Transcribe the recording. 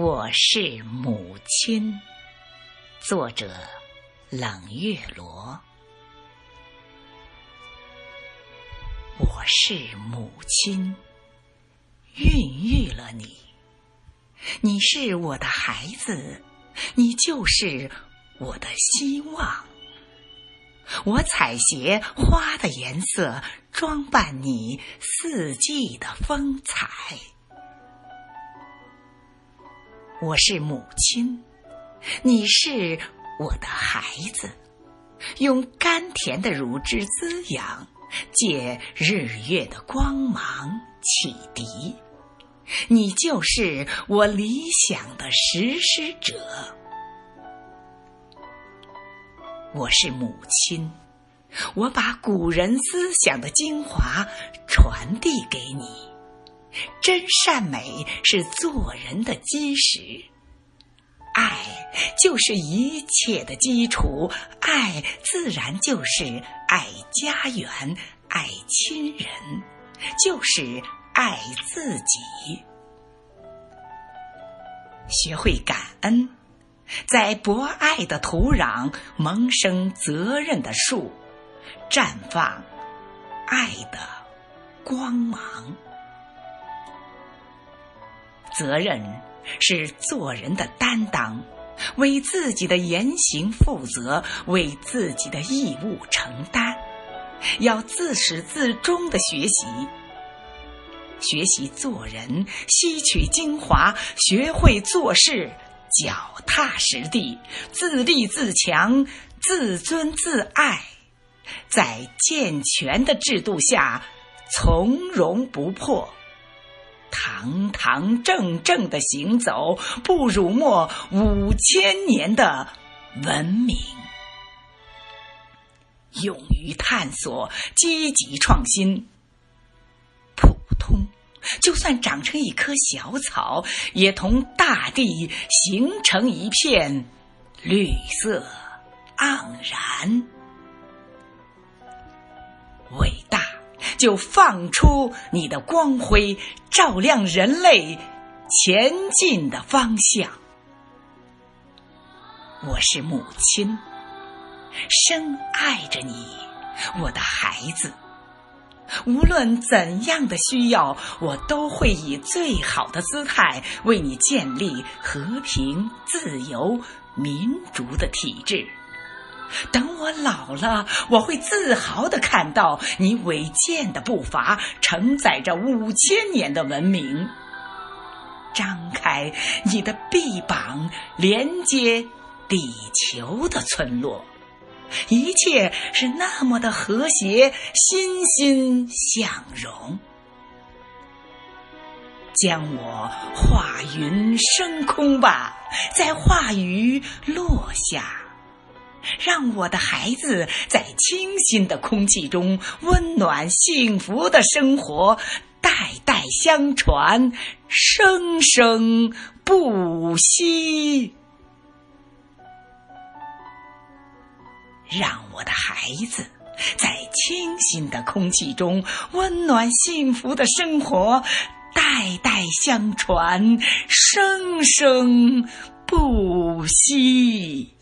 我是母亲。作者：冷月罗。我是母亲，孕育了你。你是我的孩子，你就是我的希望。我采撷花的颜色，装扮你四季的风采。我是母亲，你是我的孩子，用甘甜的乳汁滋养，借日月的光芒启迪。你就是我理想的实施者。我是母亲，我把古人思想的精华传递给你。真善美是做人的基石，爱就是一切的基础，爱自然就是爱家园、爱亲人，就是爱自己。学会感恩，在博爱的土壤萌生责任的树，绽放爱的光芒。责任是做人的担当，为自己的言行负责，为自己的义务承担。要自始至终的学习，学习做人，吸取精华，学会做事，脚踏实地，自立自强，自尊自爱，在健全的制度下从容不迫。堂堂正正的行走，不辱没五千年的文明。勇于探索，积极创新。普通，就算长成一棵小草，也同大地形成一片绿色盎然。伟大。就放出你的光辉，照亮人类前进的方向。我是母亲，深爱着你，我的孩子。无论怎样的需要，我都会以最好的姿态为你建立和平、自由、民主的体制。等我老了，我会自豪地看到你伟健的步伐承载着五千年的文明。张开你的臂膀，连接地球的村落，一切是那么的和谐，欣欣向荣。将我化云升空吧，在话语落下。让我的孩子在清新的空气中温暖幸福的生活，代代相传，生生不息。让我的孩子在清新的空气中温暖幸福的生活，代代相传，生生不息。